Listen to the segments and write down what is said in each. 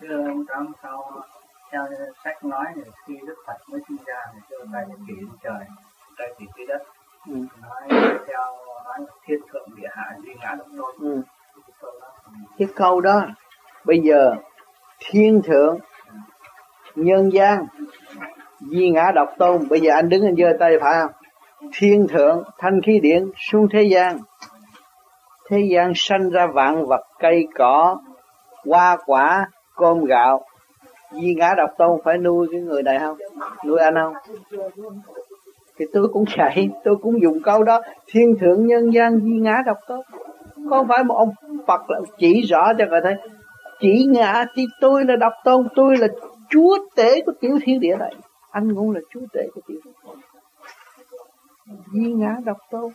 thưa ông tám sau theo sách nói thì khi đức phật mới sinh ra thì đưa tay chỉ lên trời tay chỉ dưới đất. Ừ. nói theo nói thiên thượng địa hạ duy ngã độc tôn. Ừ. cái câu đó bây giờ thiên thượng nhân gian duy ngã độc tôn. Bây giờ anh đứng anh giơ tay phải không? Thiên thượng thanh khí điện xuống thế gian. Thế gian sanh ra vạn vật cây cỏ hoa quả cơm gạo. Di ngã độc tôn phải nuôi cái người này không? Nuôi anh không? Thì tôi cũng chạy tôi cũng dùng câu đó. Thiên thượng nhân gian di ngã độc tôn. Không phải một ông Phật là chỉ rõ cho người thấy chỉ ngã thì tôi là độc tôn, tôi là chúa tể của tiểu thiên địa này. Anh cũng là chúa tể của tiểu thiên địa di ngã độc tôn.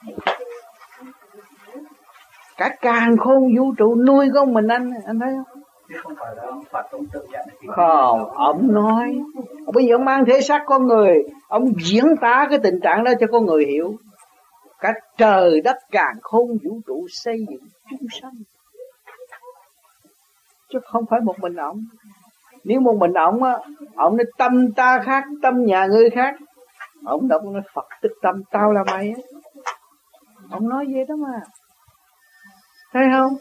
Cả càng khôn vũ trụ nuôi con mình anh anh thấy không? Không phải là ông Phật, ông tự nhận không, ông nói, bây giờ ông mang thể xác con người, ông diễn tả cái tình trạng đó cho con người hiểu. Cả trời đất càng khôn vũ trụ xây dựng chúng sanh. Chứ không phải một mình ông. Nếu một mình ông á, ông nói tâm ta khác, tâm nhà ngươi khác, ông đâu có nói phật tức tâm tao là mày á. Ông nói vậy đó mà. Thấy không?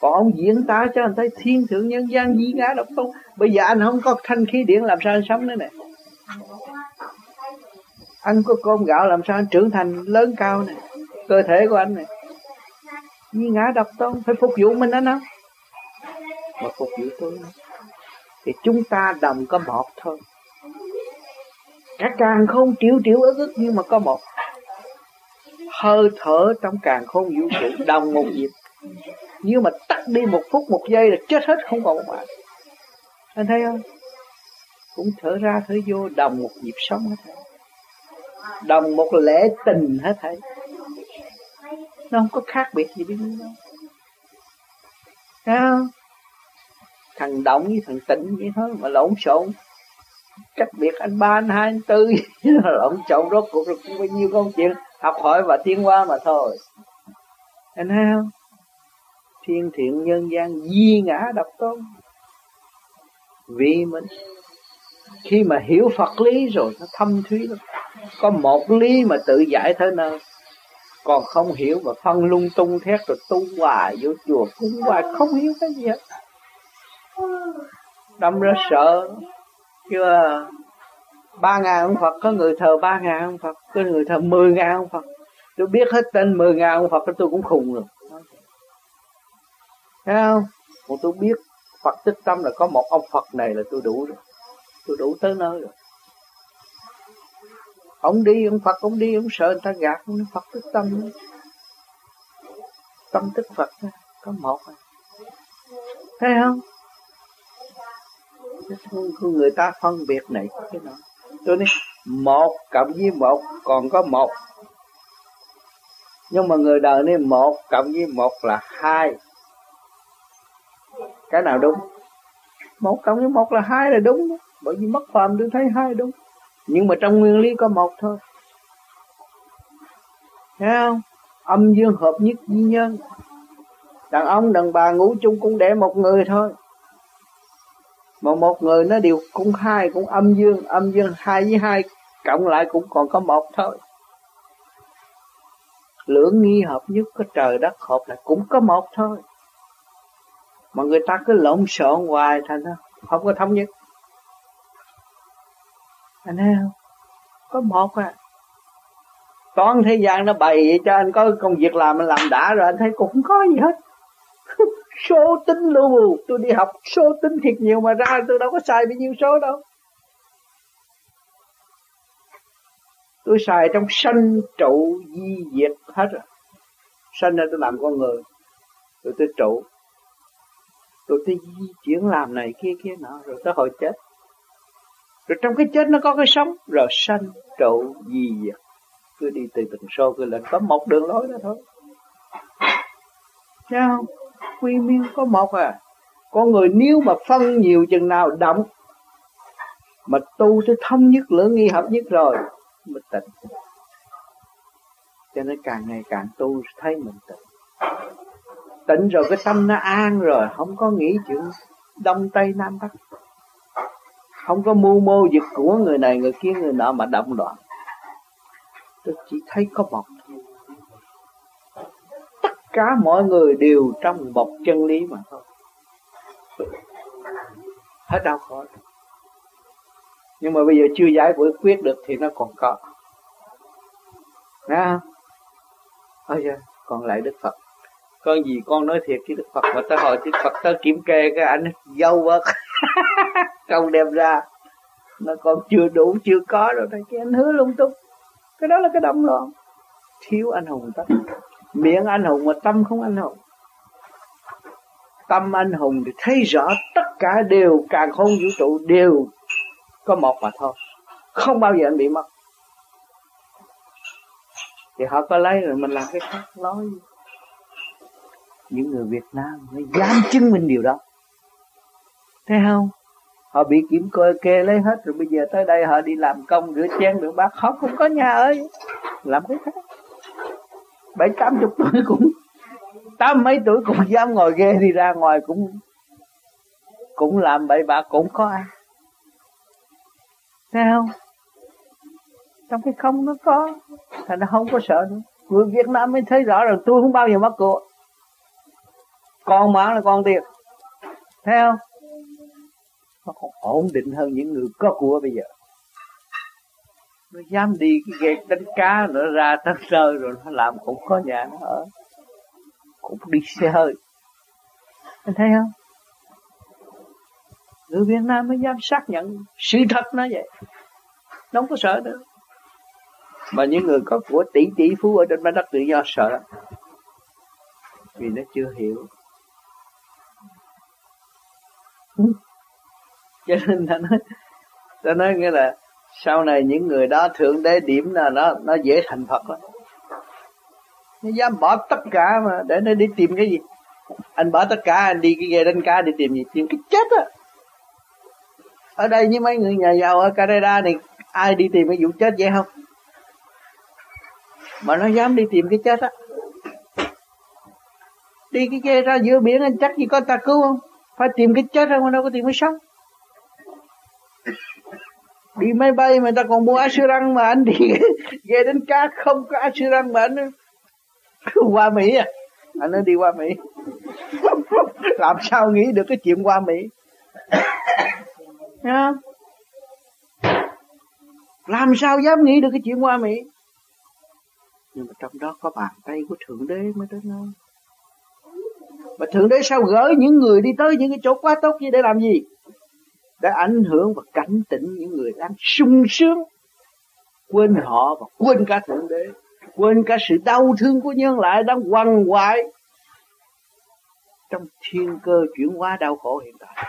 Còn ông diễn tả cho anh thấy thiên thượng nhân gian gì ngã độc tôn. Bây giờ anh không có thanh khí điện làm sao anh sống nữa nè. Anh có cơm gạo làm sao anh trưởng thành lớn cao nè. Cơ thể của anh này di ngã độc tôn. Phải phục vụ mình anh không mà phục vụ tôi thì chúng ta đồng có một thôi. Cả càng không triệu triệu ức ức nhưng mà có một. Hơi thở trong càng không vũ trụ đồng một nhịp nhưng mà tắt đi một phút, một giây là chết hết, không còn một bạn. Anh thấy không? Cũng thở ra, thở vô, đồng một nhịp sống hết thảy đồng một lễ tình hết thảy nó không có khác biệt gì với nhau thấy không? Thằng động với thằng tịnh vậy thôi, mà lộn xộn. Cách biệt anh ba, anh hai, anh tư lộn xộn rốt cuộc được bao nhiêu công chuyện. Học hỏi và tiến hóa mà thôi. Anh thấy không? Thiên thiện nhân gian di ngã độc tôn. Vì mình, khi mà hiểu Phật lý rồi, nó thâm thúy lắm. Có một lý mà tự giải thế nào, còn không hiểu mà phân lung tung thét rồi tu hoài vô chùa cúng hoài không hiểu cái gì hết. Đâm ra sợ chưa à, ba ngàn ông Phật, có người thờ ba ngàn ông Phật, có người thờ mười ngàn ông Phật. Tôi biết hết tên mười ngàn ông Phật, tôi cũng khùng rồi thấy không? Một tôi biết Phật tích tâm là có một ông Phật này là tôi đủ rồi. Tôi đủ tới nơi rồi. Ông đi, ông Phật, ông đi, ông sợ người ta gạt, ông Phật tích tâm tâm tích Phật có một à. thấy không? Người ta phân biệt này, cái nọ tôi nói, một cộng với một còn có một. Nhưng mà người đời này, một cộng với một là hai cái nào đúng? Một cộng với một là hai là đúng. Bởi vì mất phàm tôi thấy hai đúng. Nhưng mà trong nguyên lý có một thôi. Thấy không? Âm dương hợp nhất duy nhân. Đàn ông, đàn bà ngủ chung cũng để một người thôi. Mà một người nó đều cũng hai, cũng âm dương. Âm dương hai với hai, cộng lại cũng còn có một thôi. Lưỡng nghi hợp nhất có trời đất, hợp lại cũng có một thôi mà người ta cứ lộn xộn hoài, thành ra không có thống nhất. Anh thấy không? Có một à toàn thế gian nó bày vậy cho anh có công việc làm, anh làm đã rồi, anh thấy cũng không có gì hết. Số tính luôn tôi đi học số tính thiệt nhiều mà ra, tôi đâu có xài bao nhiêu số đâu. Tôi xài trong sanh trụ di diệt hết rồi. Sanh ra tôi làm con người, rồi tôi trụ rồi tôi di chuyển làm này kia kia nọ, rồi tới hồi chết. Rồi trong cái chết nó có cái sống, rồi sanh trụ gì vậy? Cứ đi từ từng số cứ lên có một đường lối đó thôi. Thấy không? Quy miên có một à. Con người nếu mà phân nhiều chừng nào động, mà tu tới thông nhất, lưỡng nghi hợp nhất rồi, mới tịnh cho nên càng ngày càng tu thấy mình tịnh tịnh rồi cái tâm nó an rồi, không có nghĩ chuyện đông tây nam bắc. Không có mưu mô việc của người này người kia người nọ mà động loạn. Tôi chỉ thấy có một tất cả mọi người đều trong một chân lý mà thôi. Hết đau khổ. Nhưng mà bây giờ chưa giải quyết được thì nó còn có. Nghe không? Ôi giờ, còn lại Đức Phật. Con gì con nói thiệt với Đức Phật Mà tới hồi Đức Phật tới kiểm kê cái ảnh dâu quá. Không đem ra. Nó còn chưa đủ, chưa có rồi Thầy cái anh hứa lung tung. Cái đó là cái động loạn. Thiếu anh hùng tất Miệng anh hùng mà tâm không anh hùng. Tâm anh hùng thì thấy rõ Tất cả đều càng không vũ trụ Đều có một mà thôi. Không bao giờ anh bị mất. Thì họ có lấy rồi mình làm cái khác nói những người Việt Nam mới dám chứng minh điều đó. Thấy không? Họ bị kiểm kê kê lấy hết rồi bây giờ tới đây họ đi làm công rửa chén rửa bát. Họ không có nhà ở làm cái khác. Bảy tám chục tuổi cũng tám mấy tuổi cũng dám ngồi ghê đi ra ngoài cũng cũng làm bậy bạ cũng có ai. Thấy không? Trong cái không nó có thành nó không có sợ nữa. Người Việt Nam mới thấy rõ rồi tôi không bao giờ mất của con mà, là con tiền thấy không? Nó còn ổn định hơn những người có của bây giờ. Nó dám đi cái ghe đánh cá nữa ra tới nơi rồi nó làm cũng có nhà nó ở. Cũng đi xe hơi. Anh thấy không? Người Việt Nam mới dám xác nhận sự thật nó vậy. Nó không có sợ nữa. Mà những người có của tỷ tỷ phú ở trên mặt đất tự do sợ. Vì nó chưa hiểu cho nên ta nói ta nói nghĩa là sau này những người đó thượng đế điểm là nó nó dễ thành phật lắm. Nó dám bỏ tất cả mà, để nó đi tìm cái gì? Anh bỏ tất cả, anh đi cái ghe đánh cá đi tìm gì? Tìm cái chết á. Ở đây như mấy người nhà giàu ở Canada này, ai đi tìm cái vụ chết vậy không? Mà nó dám đi tìm cái chết á. Đi cái kia ra giữa biển, anh chắc gì có ta cứu không? Phải tìm cái chết ra mà đâu có tìm cái sống. Đi máy bay mà ta còn mua assurance mà anh đi về đến cá không có assurance mà anh qua Mỹ à? Anh nói đi qua Mỹ. Làm sao nghĩ được cái chuyện qua Mỹ? Nha? làm sao dám nghĩ được cái chuyện qua Mỹ? Nhưng mà trong đó có bàn tay của thượng đế mới tới nơi mà thượng đế sao gửi những người đi tới những cái chỗ quá tốt như để làm gì? Để ảnh hưởng và cảnh tỉnh những người đang sung sướng. Quên họ và quên cả thượng đế. Quên cả sự đau thương của nhân loại đang quằn quại trong thiên cơ chuyển hóa đau khổ hiện tại.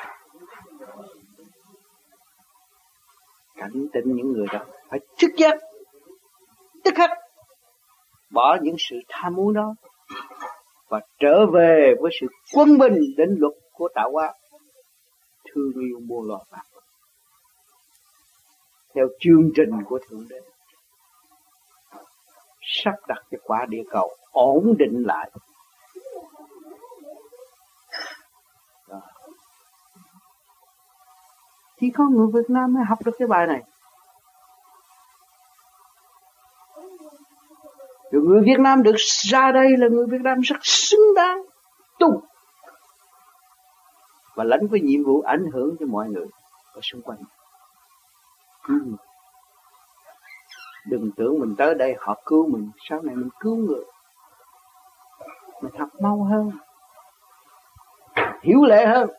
Cảnh tỉnh những người đó phải thức giấc. Tức khắc bỏ những sự tham muốn đó và trở về với sự quân bình đến luật của tạo hóa thương yêu muôn loài bạc theo chương trình của thượng đế, sắp đặt cho quả địa cầu ổn định lại. Đó. chỉ có người Việt Nam mới học được cái bài này. Rồi người Việt Nam được ra đây là người Việt Nam rất xứng đáng tu và lãnh cái nhiệm vụ ảnh hưởng cho mọi người ở xung quanh. Cứu người. Đừng tưởng mình tới đây họ cứu mình, sau này mình cứu người. Mình học mau hơn, hiểu lệ hơn,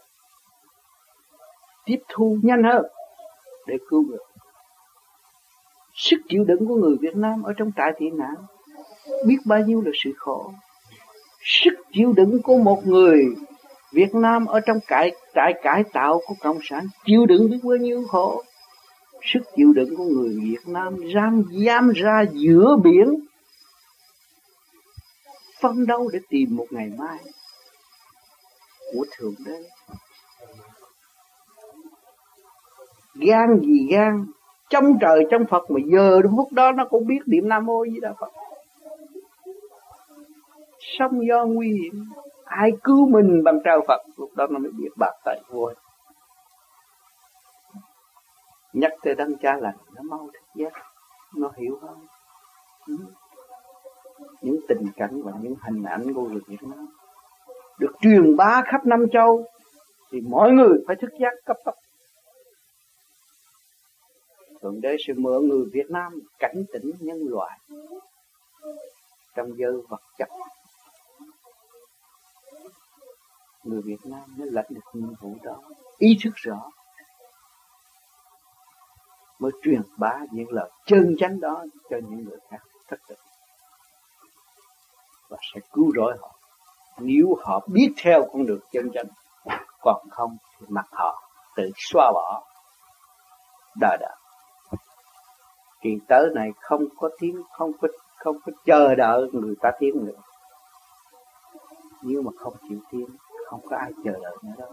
tiếp thu nhanh hơn để cứu người. Sức chịu đựng của người Việt Nam ở trong trại tị nạn biết bao nhiêu là sự khổ. Sức chịu đựng của một người Việt Nam ở trong cải trại cải tạo của cộng sản chịu đựng biết bao nhiêu khổ. Sức chịu đựng của người Việt Nam dám dám ra giữa biển phân đấu để tìm một ngày mai của thượng đế. Gan gì gan, trong trời, trong Phật mà giờ phút đó nó cũng biết điểm Nam Mô gì Đà Phật sống do nguy hiểm. Ai cứu mình bằng trao Phật, lúc đó nó mới biết bạc tại vô nhắc tới đấng cha lành, nó mau thức giác nó hiểu hơn. Ừ. Những tình cảnh và những hình ảnh của người Việt Nam được truyền bá khắp năm châu, thì mọi người phải thức giác cấp tốc. Thượng Đế sẽ mở người Việt Nam cảnh tỉnh nhân loại trong giới vật chất. Người Việt Nam mới lãnh được nhiệm vụ đó, ý thức rõ mới truyền bá những lời chân chánh đó cho những người khác thất tình. Và sẽ cứu rỗi họ. Nếu họ biết theo con đường chân chánh còn không thì mặc họ tự xóa bỏ. Đời đời kỳ tới này không có tiếng không có không có chờ đợi người ta tiếng nữa. Nếu mà không chịu tiếng không có ai chờ đợi nữa đâu.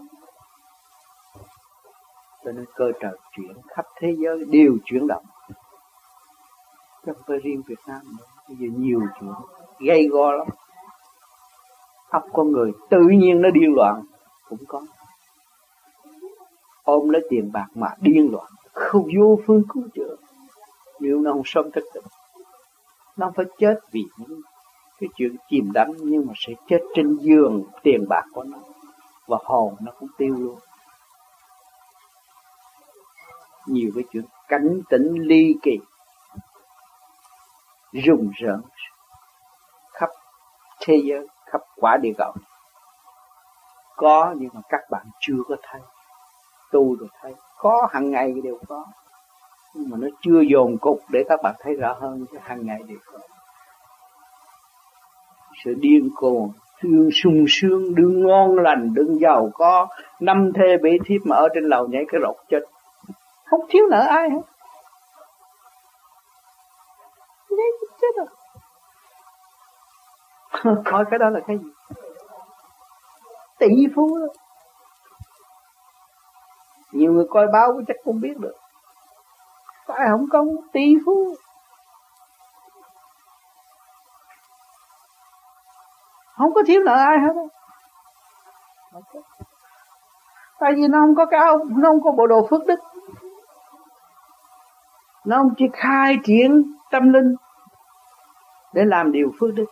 Cho nên cơ trời chuyển khắp thế giới, đều chuyển động. Không phải riêng Việt Nam nữa, bây giờ nhiều chuyện gây go lắm. Óc con người tự nhiên nó điên loạn, cũng có. Ôm lấy tiền bạc mà điên loạn, không vô phương cứu chữa. Nếu nó không sống thức tỉnh nó phải chết vì những cái chuyện chìm đắm nhưng mà sẽ chết trên giường, tiền bạc của nó. Và hồn nó cũng tiêu luôn. Nhiều cái chuyện cảnh tỉnh ly kỳ, rùng rợn khắp thế giới, khắp quả địa cầu. Có nhưng mà các bạn chưa có thấy, tu được thấy. Có hàng ngày đều có. Nhưng mà nó chưa dồn cục để các bạn thấy rõ hơn, chứ hàng ngày đều có sự điên cuồng thương sung sướng đương ngon lành đương giàu có. Năm thê bể thiếp mà ở trên lầu nhảy cái rột chết. Không thiếu nợ ai hết. Nhảy chết rồi. Coi cái đó là cái gì? Tỷ phú đó. Nhiều người coi báo chắc cũng biết được. Phải không công tỷ phú? Không có thiếu nợ ai hết tại vì nó không có cao nó không có bộ đồ phước đức. Nó không chỉ khai triển tâm linh để làm điều phước đức.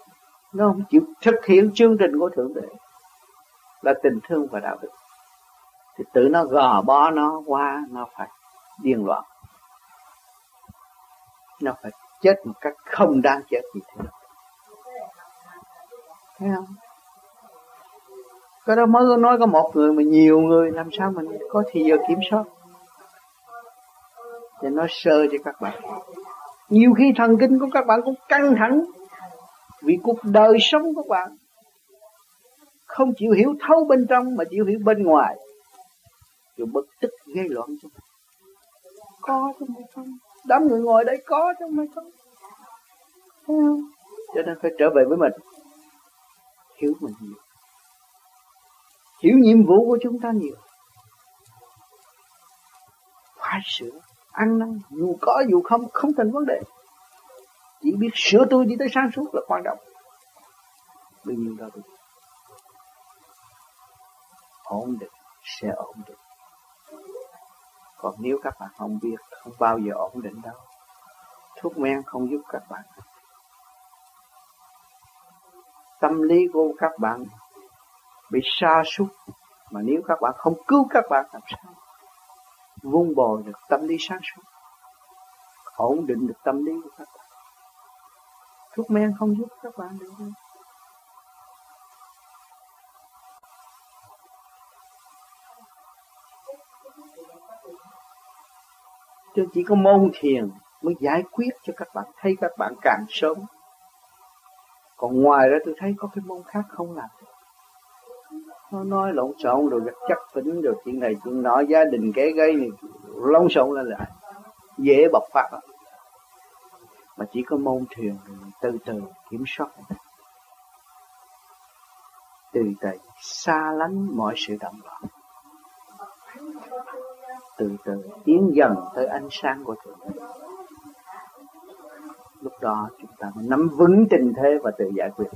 Nó không chịu thực hiện chương trình của thượng đế là tình thương và đạo đức. Thì tự nó gò bó nó qua, nó phải điên loạn. Nó phải chết một cách không đáng chết gì thế thấy không? Cái đó mới nói có một người mà nhiều người, làm sao mình có thì giờ kiểm soát? Thì nói sơ cho các bạn. Nhiều khi thần kinh của các bạn cũng căng thẳng vì cuộc đời sống của bạn. Không chịu hiểu thấu bên trong mà chịu hiểu bên ngoài. Rồi bực tức gây loạn cho mình. Có chứ không không? Đám người ngồi đây có chứ không không? Thấy không? Cho nên phải trở về với mình hiểu mình nhiều. Hiểu nhiệm vụ của chúng ta nhiều. Phải sửa, ăn năn, dù có dù không không thành vấn đề. Chỉ biết sửa tôi đi tới sáng suốt là quan trọng. Bấy nhiêu đó được ổn định, sẽ ổn định. Còn nếu các bạn không biết, không bao giờ ổn định đâu. Thuốc men không giúp các bạn tâm lý của các bạn bị sa sút. Mà nếu các bạn không cứu các bạn, làm sao? Vun bồi được tâm lý sáng suốt, ổn định được tâm lý của các bạn. Thuốc men không giúp các bạn được đâu. Chứ chỉ có môn thiền mới giải quyết cho các bạn, thấy các bạn càng sớm còn ngoài ra tôi thấy có cái môn khác không làm nó nói lộn xộn rồi gặp chắc tính rồi chuyện này chuyện nọ, gia đình kế gây này, lộn xộn lên lại. Dễ bộc phát lắm. Mà chỉ có môn thiền từ từ kiểm soát. Từ từ xa lánh mọi sự động loạn. Từ từ tiến dần tới ánh sáng của thượng đế lúc đó chúng ta mới nắm vững tình thế và tự giải quyết.